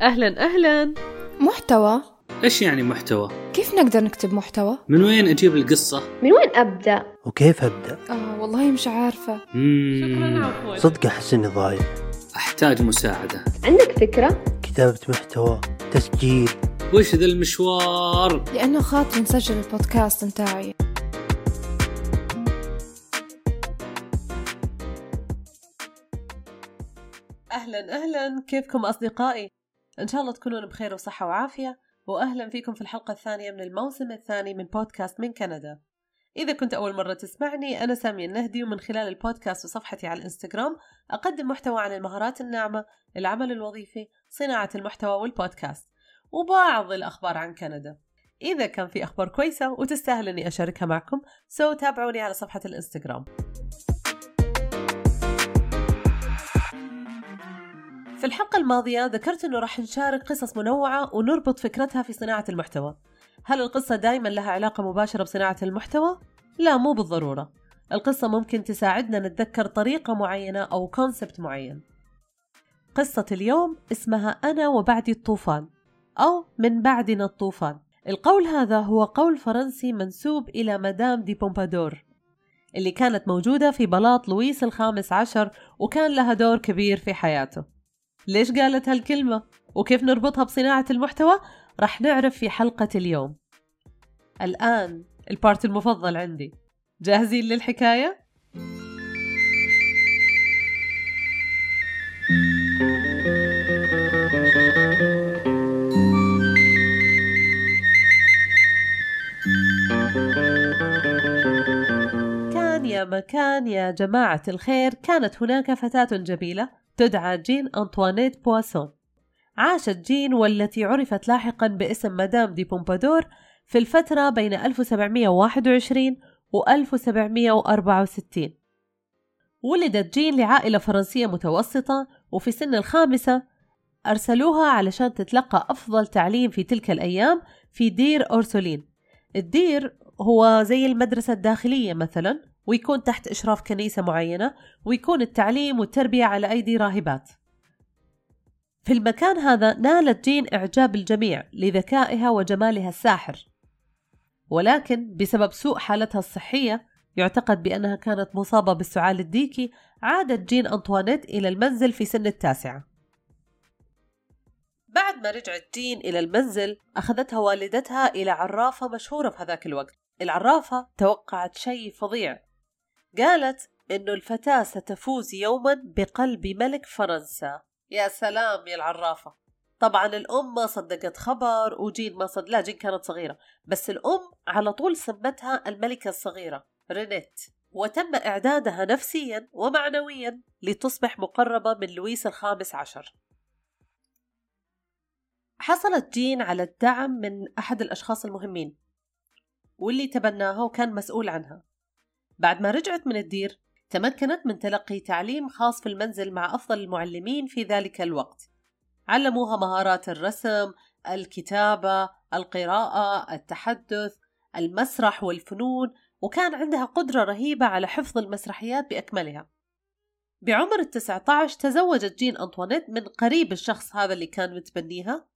أهلا أهلا محتوى إيش يعني محتوى؟ كيف نقدر نكتب محتوى؟ من وين أجيب القصة؟ من وين أبدأ؟ وكيف أبدأ؟ آه والله مش عارفة شكرا عفوا صدق أحس إني ضايع أحتاج مساعدة عندك فكرة؟ كتابة محتوى تسجيل وش ذا المشوار؟ لأنه خاطر نسجل البودكاست نتاعي أهلا أهلا كيفكم أصدقائي؟ إن شاء الله تكونون بخير وصحة وعافية وأهلا فيكم في الحلقة الثانية من الموسم الثاني من بودكاست من كندا. إذا كنت أول مرة تسمعني أنا سامية النهدي ومن خلال البودكاست وصفحتي على الإنستغرام أقدم محتوى عن المهارات الناعمة العمل الوظيفي صناعة المحتوى والبودكاست وبعض الأخبار عن كندا. إذا كان في أخبار كويسة وتستاهل أني أشاركها معكم سو تابعوني على صفحة الإنستغرام. في الحلقة الماضية ذكرت أنه راح نشارك قصص منوعة ونربط فكرتها في صناعة المحتوى. هل القصة دائما لها علاقة مباشرة بصناعة المحتوى؟ لا مو بالضرورة. القصة ممكن تساعدنا نتذكر طريقة معينة أو كونسبت معين. قصة اليوم اسمها أنا وبعدي الطوفان أو من بعدنا الطوفان. القول هذا هو قول فرنسي منسوب إلى مدام دي بومبادور اللي كانت موجودة في بلاط لويس الخامس عشر وكان لها دور كبير في حياته. ليش قالت هالكلمة؟ وكيف نربطها بصناعة المحتوى؟ رح نعرف في حلقة اليوم الآن البارت المفضل عندي جاهزين للحكاية؟ كان يا مكان يا جماعة الخير كانت هناك فتاة جميلة تدعى جين أنطوانيت بواسون. عاشت جين والتي عرفت لاحقا باسم مدام دي بومبادور في الفترة بين 1721 و 1764 ولدت جين لعائلة فرنسية متوسطة وفي سن الخامسة أرسلوها علشان تتلقى أفضل تعليم في تلك الأيام في دير أورسولين. الدير هو زي المدرسة الداخلية مثلا ويكون تحت إشراف كنيسة معينة ويكون التعليم والتربية على أيدي راهبات. في المكان هذا نالت جين إعجاب الجميع لذكائها وجمالها الساحر. ولكن بسبب سوء حالتها الصحية يعتقد بأنها كانت مصابة بالسعال الديكي عادت جين أنطوانيت إلى المنزل في سن التاسعة. بعد ما رجعت جين إلى المنزل أخذتها والدتها إلى عرافة مشهورة في هذاك الوقت. العرافة توقعت شيء فظيع. قالت إنه الفتاة ستفوز يوما بقلب ملك فرنسا. يا سلام يا العرافة. طبعا الأم ما صدقت خبر وجين ما صدق لا جين كانت صغيرة. بس الأم على طول سمتها الملكة الصغيرة رينيت. وتم إعدادها نفسيا ومعنويا لتصبح مقربة من لويس الخامس عشر. حصلت جين على الدعم من أحد الأشخاص المهمين واللي تبناها وكان مسؤول عنها. بعد ما رجعت من الدير تمكنت من تلقي تعليم خاص في المنزل مع أفضل المعلمين في ذلك الوقت. علموها مهارات الرسم الكتابة القراءة التحدث المسرح والفنون وكان عندها قدرة رهيبة على حفظ المسرحيات بأكملها. بعمر التسعة عشر تزوجت جين أنطوانيت من قريب الشخص هذا اللي كان متبنيها.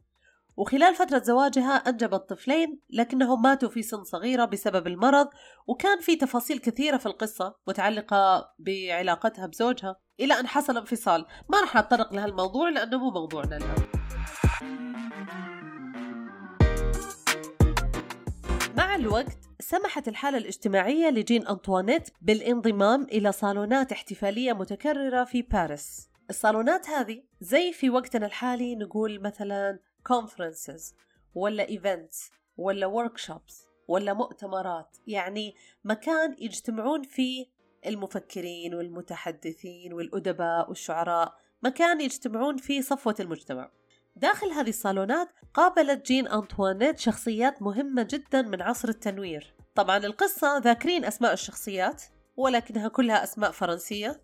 وخلال فترة زواجها أنجبت طفلين لكنهم ماتوا في سن صغيرة بسبب المرض وكان في تفاصيل كثيرة في القصة متعلقة بعلاقتها بزوجها. إلى أن حصل انفصال. ما راح نتطرق لهالموضوع لأنه مو موضوعنا الآن مع الوقت سمحت الحالة الاجتماعية لجين أنطوانيت بالانضمام إلى صالونات احتفالية متكررة في باريس. الصالونات هذه زي في وقتنا الحالي نقول مثلا conferences ولا events ولا workshops ولا مؤتمرات. يعني مكان يجتمعون فيه المفكرين والمتحدثين والأدباء والشعراء. مكان يجتمعون فيه صفوة المجتمع. داخل هذه الصالونات قابلت جين أنطوانيت شخصيات مهمة جدا من عصر التنوير. طبعا القصة ذاكرين أسماء الشخصيات ولكنها كلها أسماء فرنسية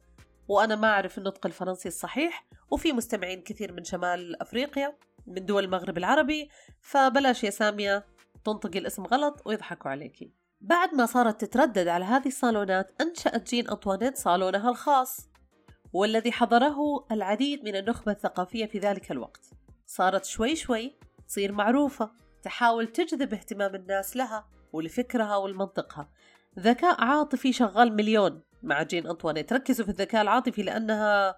وأنا ما أعرف النطق الفرنسي الصحيح وفي مستمعين كثير من شمال أفريقيا. من دول المغرب العربي فبلاش يا سامية تنطقي الاسم غلط ويضحكوا عليكي بعد ما صارت تتردد على هذه الصالونات أنشأت جين أنطوانيت صالونها الخاص والذي حضره العديد من النخبة الثقافية في ذلك الوقت. صارت شوي شوي تصير معروفة تحاول تجذب اهتمام الناس لها ولفكرها ولمنطقها. ذكاء عاطفي شغال مليون مع جين أنطوانيت. ركزوا في الذكاء العاطفي لأنها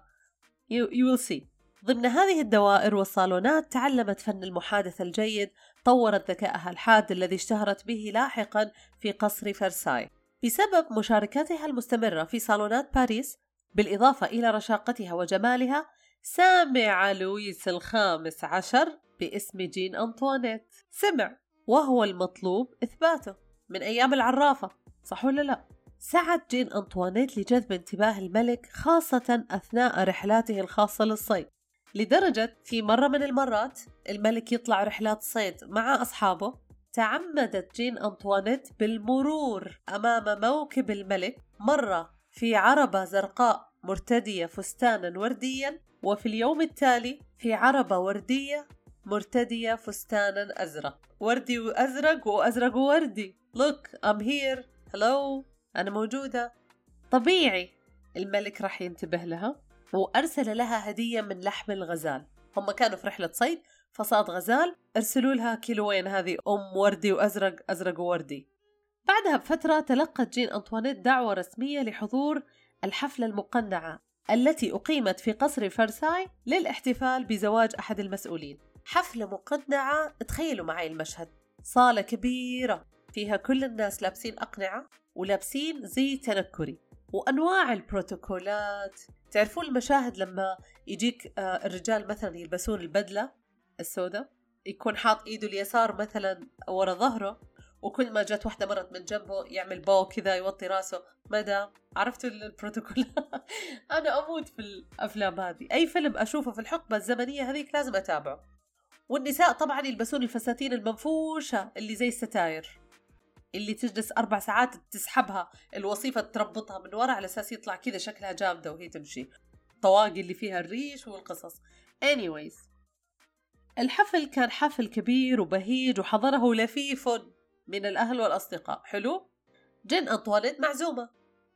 you, you will see. ضمن هذه الدوائر والصالونات تعلمت فن المحادثة الجيد طورت ذكائها الحاد الذي اشتهرت به لاحقا في قصر فرساي. بسبب مشاركتها المستمرة في صالونات باريس بالإضافة إلى رشاقتها وجمالها سمع لويس الخامس عشر باسم جين أنطوانيت. سمع وهو المطلوب إثباته. من أيام العرافة صح ولا لا؟ سعت جين أنطوانيت لجذب انتباه الملك خاصة أثناء رحلاته الخاصة للصيد. لدرجة في مرة من المرات الملك يطلع رحلات صيد مع أصحابه تعمدت جين أنطوانيت بالمرور أمام موكب الملك مرة في عربة زرقاء مرتدية فستانا ورديا وفي اليوم التالي في عربة وردية مرتدية فستانا أزرق. وردي وأزرق وأزرق ووردي look I'm here. Hello. أنا موجودة. طبيعي. الملك راح ينتبه لها. وأرسل لها هدية من لحم الغزال. هم كانوا في رحلة صيد فصاد غزال أرسلوا لها كيلوين هذه أم وردي وأزرق أزرق ووردي. بعدها بفترة تلقت جين أنطوانيت دعوة رسمية لحضور الحفلة المقنعة التي أقيمت في قصر فرساي للاحتفال بزواج أحد المسؤولين. حفلة مقنعة تخيلوا معي المشهد. صالة كبيرة فيها كل الناس لابسين أقنعة ولابسين زي تنكري. وأنواع البروتوكولات. تعرفون المشاهد لما يجيك آه، الرجال مثلا يلبسون البدلة السوداء يكون حاط إيده اليسار مثلا ورا ظهره وكل ما جت واحدة مرت من جنبه يعمل بو كذا يوطي راسه. مدى عرفتوا البروتوكول أنا أموت في الأفلام هذه. أي فيلم أشوفه في الحقبة الزمنية هذيك لازم أتابعه. والنساء طبعا يلبسون الفساتين المنفوشة اللي زي الستاير. اللي تجلس أربع ساعات تسحبها الوصيفة تربطها من ورا على أساس يطلع كذا شكلها جامدة وهي تمشي. طواقي اللي فيها الريش والقصص. Anyways. الحفل كان حفل كبير وبهيج وحضره لفيف من الأهل والأصدقاء. حلو؟ جين أنطوانيت معزومة.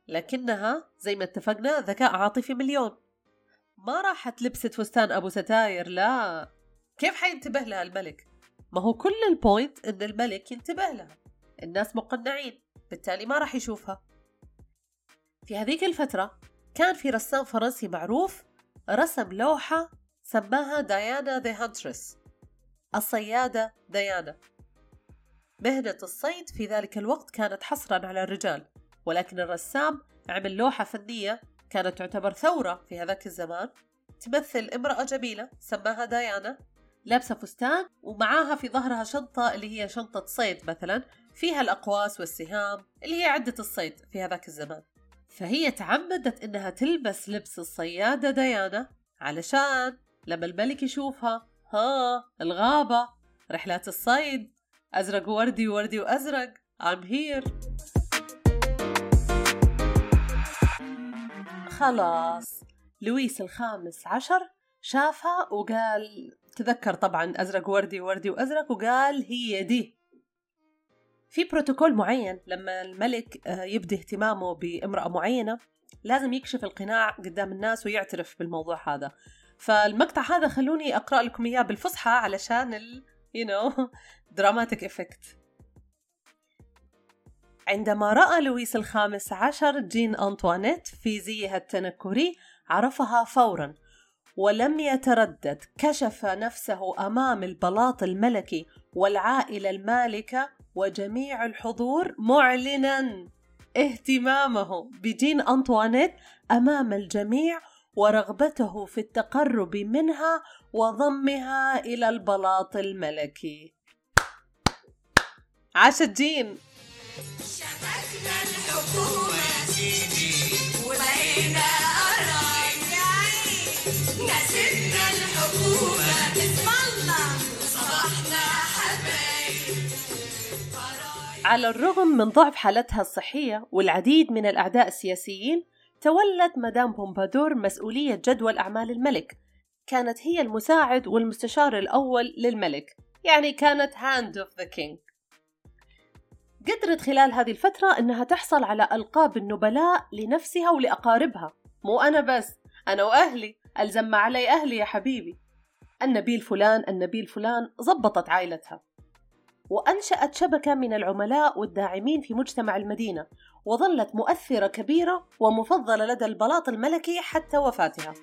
لكنها زي ما اتفقنا ذكاء عاطفي مليون. ما راحت لبست فستان أبو ستاير لا. كيف حينتبه لها الملك؟ ما هو كل ال point إن الملك ينتبه لها. الناس مقنعين بالتالي ما راح يشوفها. في هذيك الفترة كان في رسام فرنسي معروف رسم لوحة سماها Diana the Huntress الصيادة ديانا. مهنة الصيد في ذلك الوقت كانت حصرا على الرجال ولكن الرسام عمل لوحة فنية كانت تعتبر ثورة في هذاك الزمان تمثل امرأة جميلة سماها ديانا لابسة فستان ومعاها في ظهرها شنطة اللي هي شنطة صيد مثلا فيها الأقواس والسهام اللي هي عدة الصيد في هذاك الزمان. فهي تعمدت إنها تلبس لبس الصيادة ديانا علشان لما الملك يشوفها ها الغابة رحلات الصيد أزرق ووردي ووردي وأزرق I'm here. خلاص. لويس الخامس عشر شافها وقال تذكر طبعا أزرق وردي وردي وأزرق وقال هي دي. في بروتوكول معين لما الملك آه، يبدي اهتمامه بامرأة معينة لازم يكشف القناع قدام الناس ويعترف بالموضوع هذا. فالمقطع هذا خلوني أقرأ لكم إياه بالفصحى علشان ال you know dramatic effect. عندما رأى لويس الخامس عشر جين أنطوانيت في زيها التنكري عرفها فورا. ولم يتردد كشف نفسه أمام البلاط الملكي والعائلة المالكة وجميع الحضور معلنا. اهتمامه بجين أنطوانيت أمام الجميع ورغبته في التقرب منها وضمها إلى البلاط الملكي. عاشت جين. شمسنا الحكومة وبقينا قرايب الحكومة حبايب. على الرغم من ضعف حالتها الصحية والعديد من الأعداء السياسيين تولت مدام بومبادور مسؤولية جدول أعمال الملك. كانت هي المساعد والمستشار الأول للملك. يعني كانت hand of the king قدرت خلال هذه الفترة أنها تحصل على ألقاب النبلاء لنفسها ولأقاربها. مو أنا بس أنا وأهلي. ألزم علي أهلي يا حبيبي. النبيل فلان النبيل فلان زبطت عائلتها. وأنشأت شبكة من العملاء والداعمين في مجتمع المدينة وظلت مؤثرة كبيرة ومفضلة لدى البلاط الملكي حتى وفاتها.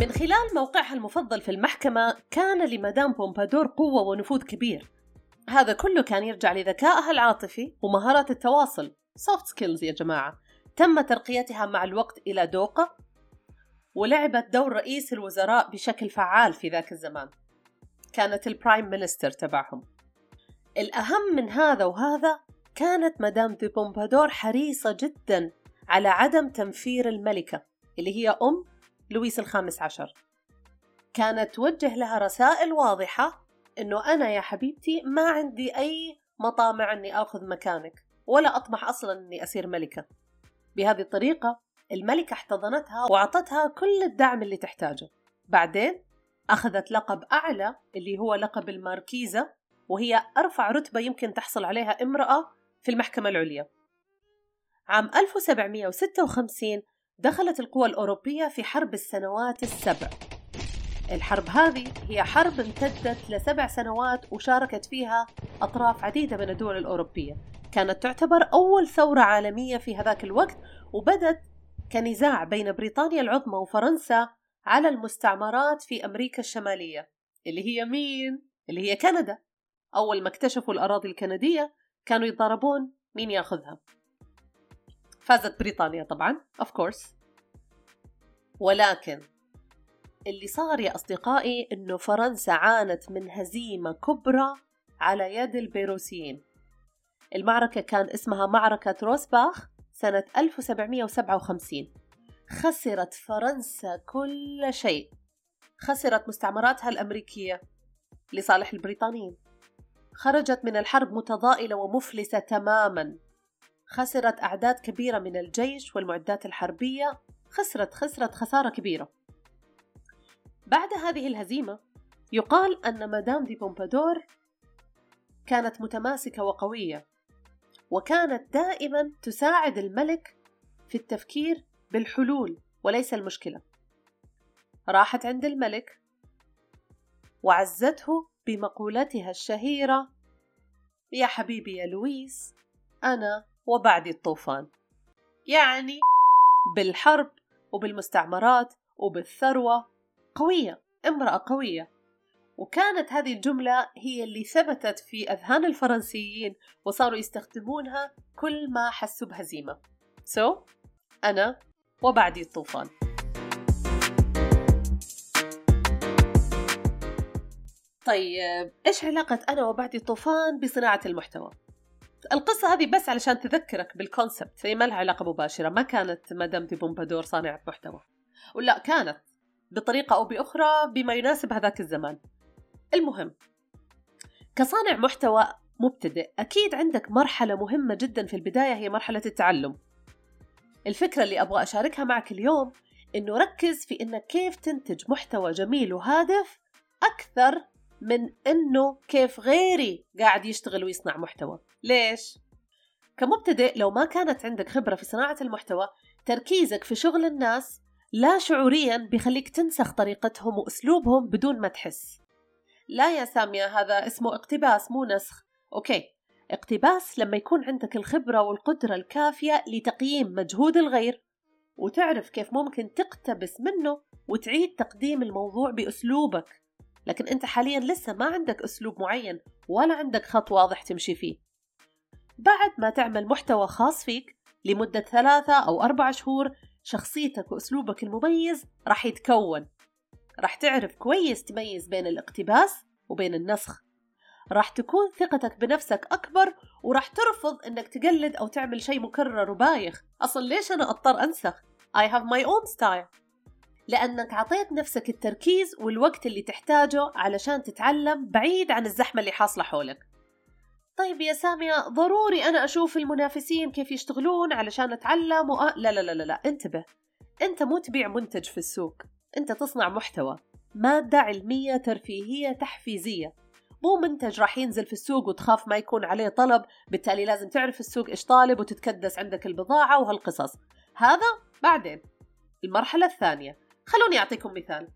من خلال موقعها المفضل في المحكمة كان لمدام بومبادور قوة ونفوذ كبير. هذا كله كان يرجع لذكائها العاطفي ومهارات التواصل. Soft skills يا جماعة. تم ترقيتها مع الوقت إلى دوقة ولعبت دور رئيس الوزراء بشكل فعال في ذاك الزمان. كانت ال prime minister تبعهم. الأهم من هذا وهذا كانت مدام دي بومبادور حريصة جدا على عدم تنفير الملكة اللي هي أم لويس الخامس عشر. كانت توجه لها رسائل واضحة إنه أنا يا حبيبتي ما عندي أي مطامع إني آخذ مكانك ولا أطمح أصلا إني أصير ملكة. بهذه الطريقة الملكة احتضنتها وأعطتها كل الدعم اللي تحتاجه. بعدين أخذت لقب أعلى اللي هو لقب الماركيزة وهي أرفع رتبة يمكن تحصل عليها امرأة في المحكمة العليا. عام 1756 دخلت القوى الأوروبية في حرب السنوات السبع. الحرب هذه هي حرب امتدت لسبع سنوات وشاركت فيها أطراف عديدة من الدول الأوروبية. كانت تعتبر أول ثورة عالمية في هذاك الوقت وبدت كنزاع بين بريطانيا العظمى وفرنسا على المستعمرات في أمريكا الشمالية اللي هي مين؟ اللي هي كندا. أول ما اكتشفوا الأراضي الكندية كانوا يتضاربون مين ياخذها؟ فازت بريطانيا طبعا of course. ولكن اللي صار يا أصدقائي إنه فرنسا عانت من هزيمة كبرى على يد البيروسيين. المعركة كان اسمها معركة روسباخ سنة 1757 خسرت فرنسا كل شيء. خسرت مستعمراتها الأمريكية لصالح البريطانيين. خرجت من الحرب متضائلة ومفلسة تماما. خسرت أعداد كبيرة من الجيش والمعدات الحربية. خسرت خسرت خسارة كبيرة. بعد هذه الهزيمة يقال أن مدام دي بومبادور كانت متماسكة وقوية. وكانت دائما تساعد الملك في التفكير بالحلول وليس المشكلة. راحت عند الملك وعزته بمقولتها الشهيرة يا حبيبي يا لويس أنا وبعدي الطوفان. يعني بالحرب وبالمستعمرات وبالثروة قوية امرأة قوية. وكانت هذه الجملة هي اللي ثبتت في أذهان الفرنسيين وصاروا يستخدمونها كل ما حسوا بهزيمة. سو so, أنا وبعدي الطوفان. طيب إيش علاقة أنا وبعدي الطوفان بصناعة المحتوى؟ القصة هذه بس علشان تذكرك بالكونسبت هي ما لها علاقة مباشرة ما كانت مدام دي بومبادور صانعة محتوى. ولا كانت بطريقة أو بأخرى بما يناسب هذاك الزمان. المهم كصانع محتوى مبتدئ أكيد عندك مرحلة مهمة جدا في البداية هي مرحلة التعلم. الفكرة اللي أبغى أشاركها معك اليوم إنه ركز في إنك كيف تنتج محتوى جميل وهادف أكثر من إنه كيف غيري قاعد يشتغل ويصنع محتوى. ليش؟ كمبتدئ لو ما كانت عندك خبرة في صناعة المحتوى تركيزك في شغل الناس لا شعوريا بيخليك تنسخ طريقتهم وأسلوبهم بدون ما تحس. لا يا سامية هذا اسمه اقتباس مو نسخ. أوكي. اقتباس لما يكون عندك الخبرة والقدرة الكافية لتقييم مجهود الغير وتعرف كيف ممكن تقتبس منه وتعيد تقديم الموضوع بأسلوبك. لكن أنت حاليا لسه ما عندك أسلوب معين ولا عندك خط واضح تمشي فيه. بعد ما تعمل محتوى خاص فيك لمدة ثلاثة أو أربع شهور شخصيتك وأسلوبك المميز راح يتكون. راح تعرف كويس تميز بين الاقتباس وبين النسخ. راح تكون ثقتك بنفسك أكبر وراح ترفض إنك تقلد أو تعمل شيء مكرر وبايخ. أصلا ليش أنا أضطر أنسخ؟ I have my own style. لأنك عطيت نفسك التركيز والوقت اللي تحتاجه علشان تتعلم بعيد عن الزحمة اللي حاصلة حولك. طيب يا سامية ضروري أنا أشوف المنافسين كيف يشتغلون علشان أتعلم وأ... لا لا لا لا. انتبه. أنت مو تبيع منتج في السوق. أنت تصنع محتوى مادة علمية ترفيهية تحفيزية. مو منتج راح ينزل في السوق وتخاف ما يكون عليه طلب بالتالي لازم تعرف السوق إيش طالب وتتكدس عندك البضاعة وهالقصص. هذا بعدين. المرحلة الثانية. خلوني أعطيكم مثال.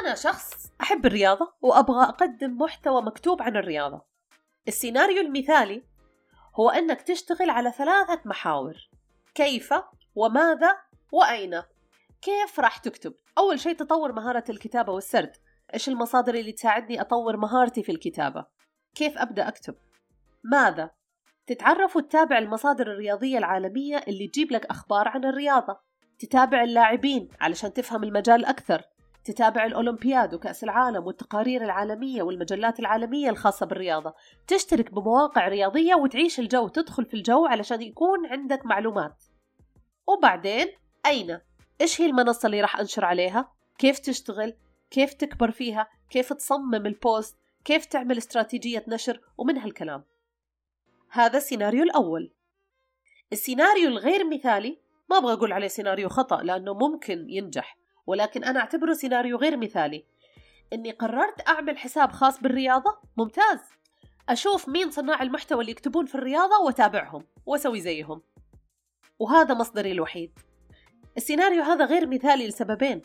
أنا شخص أحب الرياضة وأبغى أقدم محتوى مكتوب عن الرياضة. السيناريو المثالي هو أنك تشتغل على ثلاثة محاور كيف؟ وماذا؟ وأين؟ كيف راح تكتب؟ أول شيء تطور مهارة الكتابة والسرد. إيش المصادر اللي تساعدني أطور مهارتي في الكتابة؟ كيف أبدأ أكتب؟ ماذا؟ تتعرف وتتابع المصادر الرياضية العالمية اللي تجيب لك أخبار عن الرياضة. تتابع اللاعبين علشان تفهم المجال أكثر. تتابع الأولمبياد وكأس العالم والتقارير العالمية والمجلات العالمية الخاصة بالرياضة. تشترك بمواقع رياضية وتعيش الجو تدخل في الجو علشان يكون عندك معلومات. وبعدين أين؟ إيش هي المنصة اللي راح أنشر عليها؟ كيف تشتغل؟ كيف تكبر فيها؟ كيف تصمم البوست؟ كيف تعمل استراتيجية نشر؟ ومن هالكلام هذا السيناريو الأول السيناريو الغير مثالي ما أبغى أقول عليه سيناريو خطأ لأنه ممكن ينجح ولكن أنا أعتبره سيناريو غير مثالي إني قررت أعمل حساب خاص بالرياضة ممتاز أشوف مين صناع المحتوى اللي يكتبون في الرياضة وأتابعهم وأسوي زيهم وهذا مصدري الوحيد السيناريو هذا غير مثالي لسببين.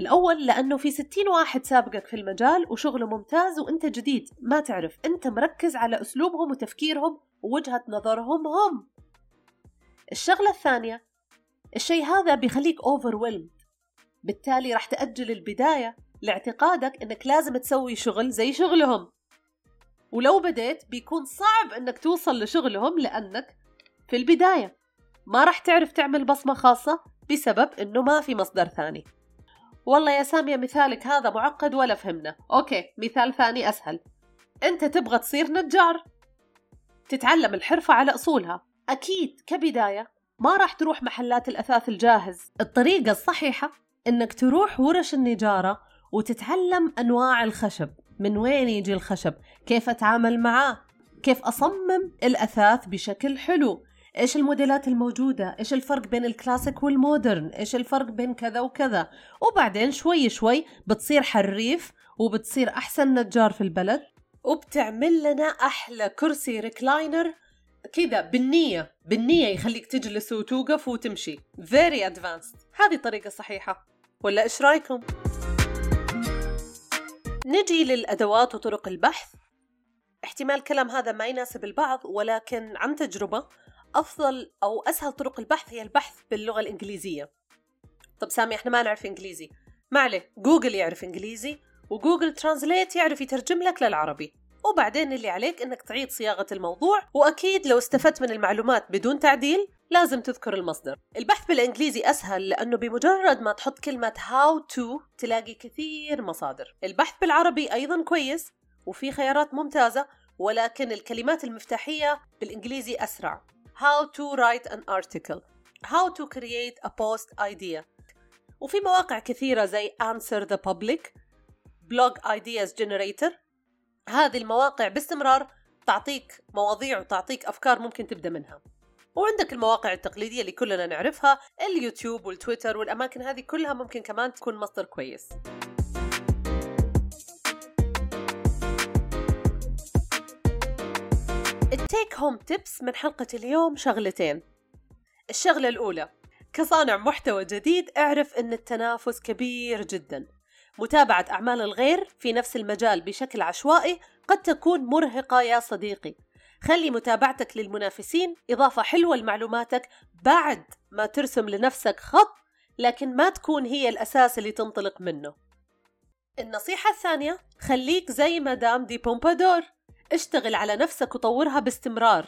الأول لأنه في ستين واحد سابقك في المجال وشغله ممتاز وأنت جديد. ما تعرف أنت مركز على أسلوبهم وتفكيرهم ووجهة نظرهم هم الشغلة الثانية الشيء هذا بيخليك overwhelmed. بالتالي راح تأجل البداية لاعتقادك أنك لازم تسوي شغل زي شغلهم. ولو بديت بيكون صعب أنك توصل لشغلهم لأنك في البداية ما راح تعرف تعمل بصمة خاصة بسبب أنه ما في مصدر ثاني. والله يا سامية مثالك هذا معقد ولا فهمنا. أوكي مثال ثاني أسهل. أنت تبغى تصير نجار. تتعلم الحرفة على أصولها. أكيد كبداية. ما راح تروح محلات الأثاث الجاهز. الطريقة الصحيحة إنك تروح ورش النجارة وتتعلم أنواع الخشب. من وين يجي الخشب؟ كيف أتعامل معاه؟ كيف أصمم الأثاث بشكل حلو؟ إيش الموديلات الموجودة؟ إيش الفرق بين الكلاسيك والمودرن؟ إيش الفرق بين كذا وكذا؟ وبعدين شوي شوي بتصير حريف وبتصير أحسن نجار في البلد. وبتعمل لنا أحلى كرسي ريكلاينر كذا بالنية بالنية يخليك تجلس وتوقف وتمشي. Very advanced. هذه الطريقة الصحيحة ولا إيش رأيكم؟ نجي للأدوات وطرق البحث. احتمال الكلام هذا ما يناسب البعض ولكن عن تجربة أفضل أو أسهل طرق البحث هي البحث باللغة الإنجليزية. طب سامي إحنا ما نعرف إنجليزي. ما عليه جوجل يعرف إنجليزي وجوجل ترانزليت يعرف يترجم لك للعربي. وبعدين اللي عليك إنك تعيد صياغة الموضوع وأكيد لو استفدت من المعلومات بدون تعديل لازم تذكر المصدر. البحث بالإنجليزي أسهل لأنه بمجرد ما تحط كلمة how to تلاقي كثير مصادر. البحث بالعربي أيضا كويس وفي خيارات ممتازة ولكن الكلمات المفتاحية بالإنجليزي أسرع. How to write an article. How to create a post idea. وفي مواقع كثيرة زي answer the public blog ideas generator. هذه المواقع باستمرار تعطيك مواضيع وتعطيك أفكار ممكن تبدأ منها. وعندك المواقع التقليدية اللي كلنا نعرفها اليوتيوب والتويتر والأماكن هذه كلها ممكن كمان تكون مصدر كويس. التيك هوم تيبس من حلقة اليوم شغلتين. الشغلة الأولى كصانع محتوى جديد اعرف أن التنافس كبير جدا. متابعة أعمال الغير في نفس المجال بشكل عشوائي قد تكون مرهقة يا صديقي. خلي متابعتك للمنافسين إضافة حلوة لمعلوماتك بعد ما ترسم لنفسك خط لكن ما تكون هي الأساس اللي تنطلق منه. النصيحة الثانية خليك زي مدام دي بومبادور. اشتغل على نفسك وطورها باستمرار.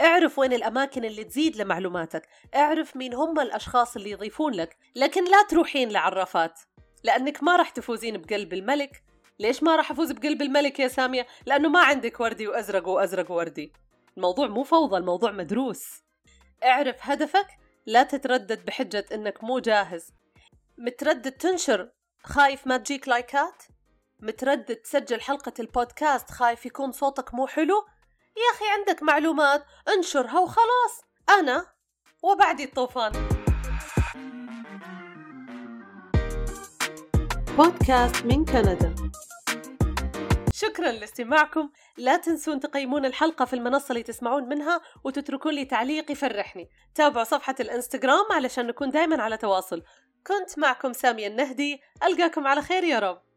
اعرف وين الأماكن اللي تزيد لمعلوماتك. اعرف مين هم الأشخاص اللي يضيفون لك لكن لا تروحين لعرافات. لأنك ما راح تفوزين بقلب الملك. ليش ما راح أفوز بقلب الملك يا سامية؟ لأنه ما عندك وردي وأزرق وأزرق ووردي الموضوع مو فوضى الموضوع مدروس. اعرف هدفك. لا تتردد بحجة إنك مو جاهز. متردد تنشر. خايف ما تجيك لايكات؟ متردد تسجل حلقة البودكاست خايف يكون صوتك مو حلو؟ يا أخي عندك معلومات انشرها وخلاص. أنا وبعدي الطوفان. بودكاست من كندا. شكرا لاستماعكم. لا تنسون تقيمون الحلقة في المنصة اللي تسمعون منها وتتركون لي تعليق يفرحني تابعوا صفحة الإنستغرام علشان نكون دايما على تواصل. كنت معكم سامية النهدي. ألقاكم على خير يا رب.